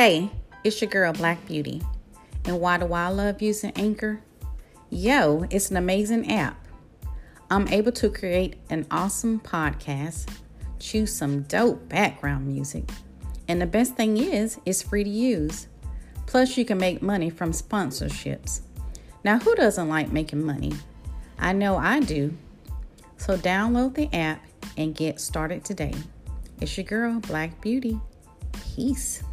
Hey, it's your girl Black Beauty. And why do I love using Anchor? Yo, it's an amazing app. I'm able to create an awesome podcast, choose some dope background music, and the best thing is, it's free to use. Plus, you can make money from sponsorships. Now, who doesn't like making money? I know I do. So, download the app and get started today. It's your girl, Black Beauty. Peace.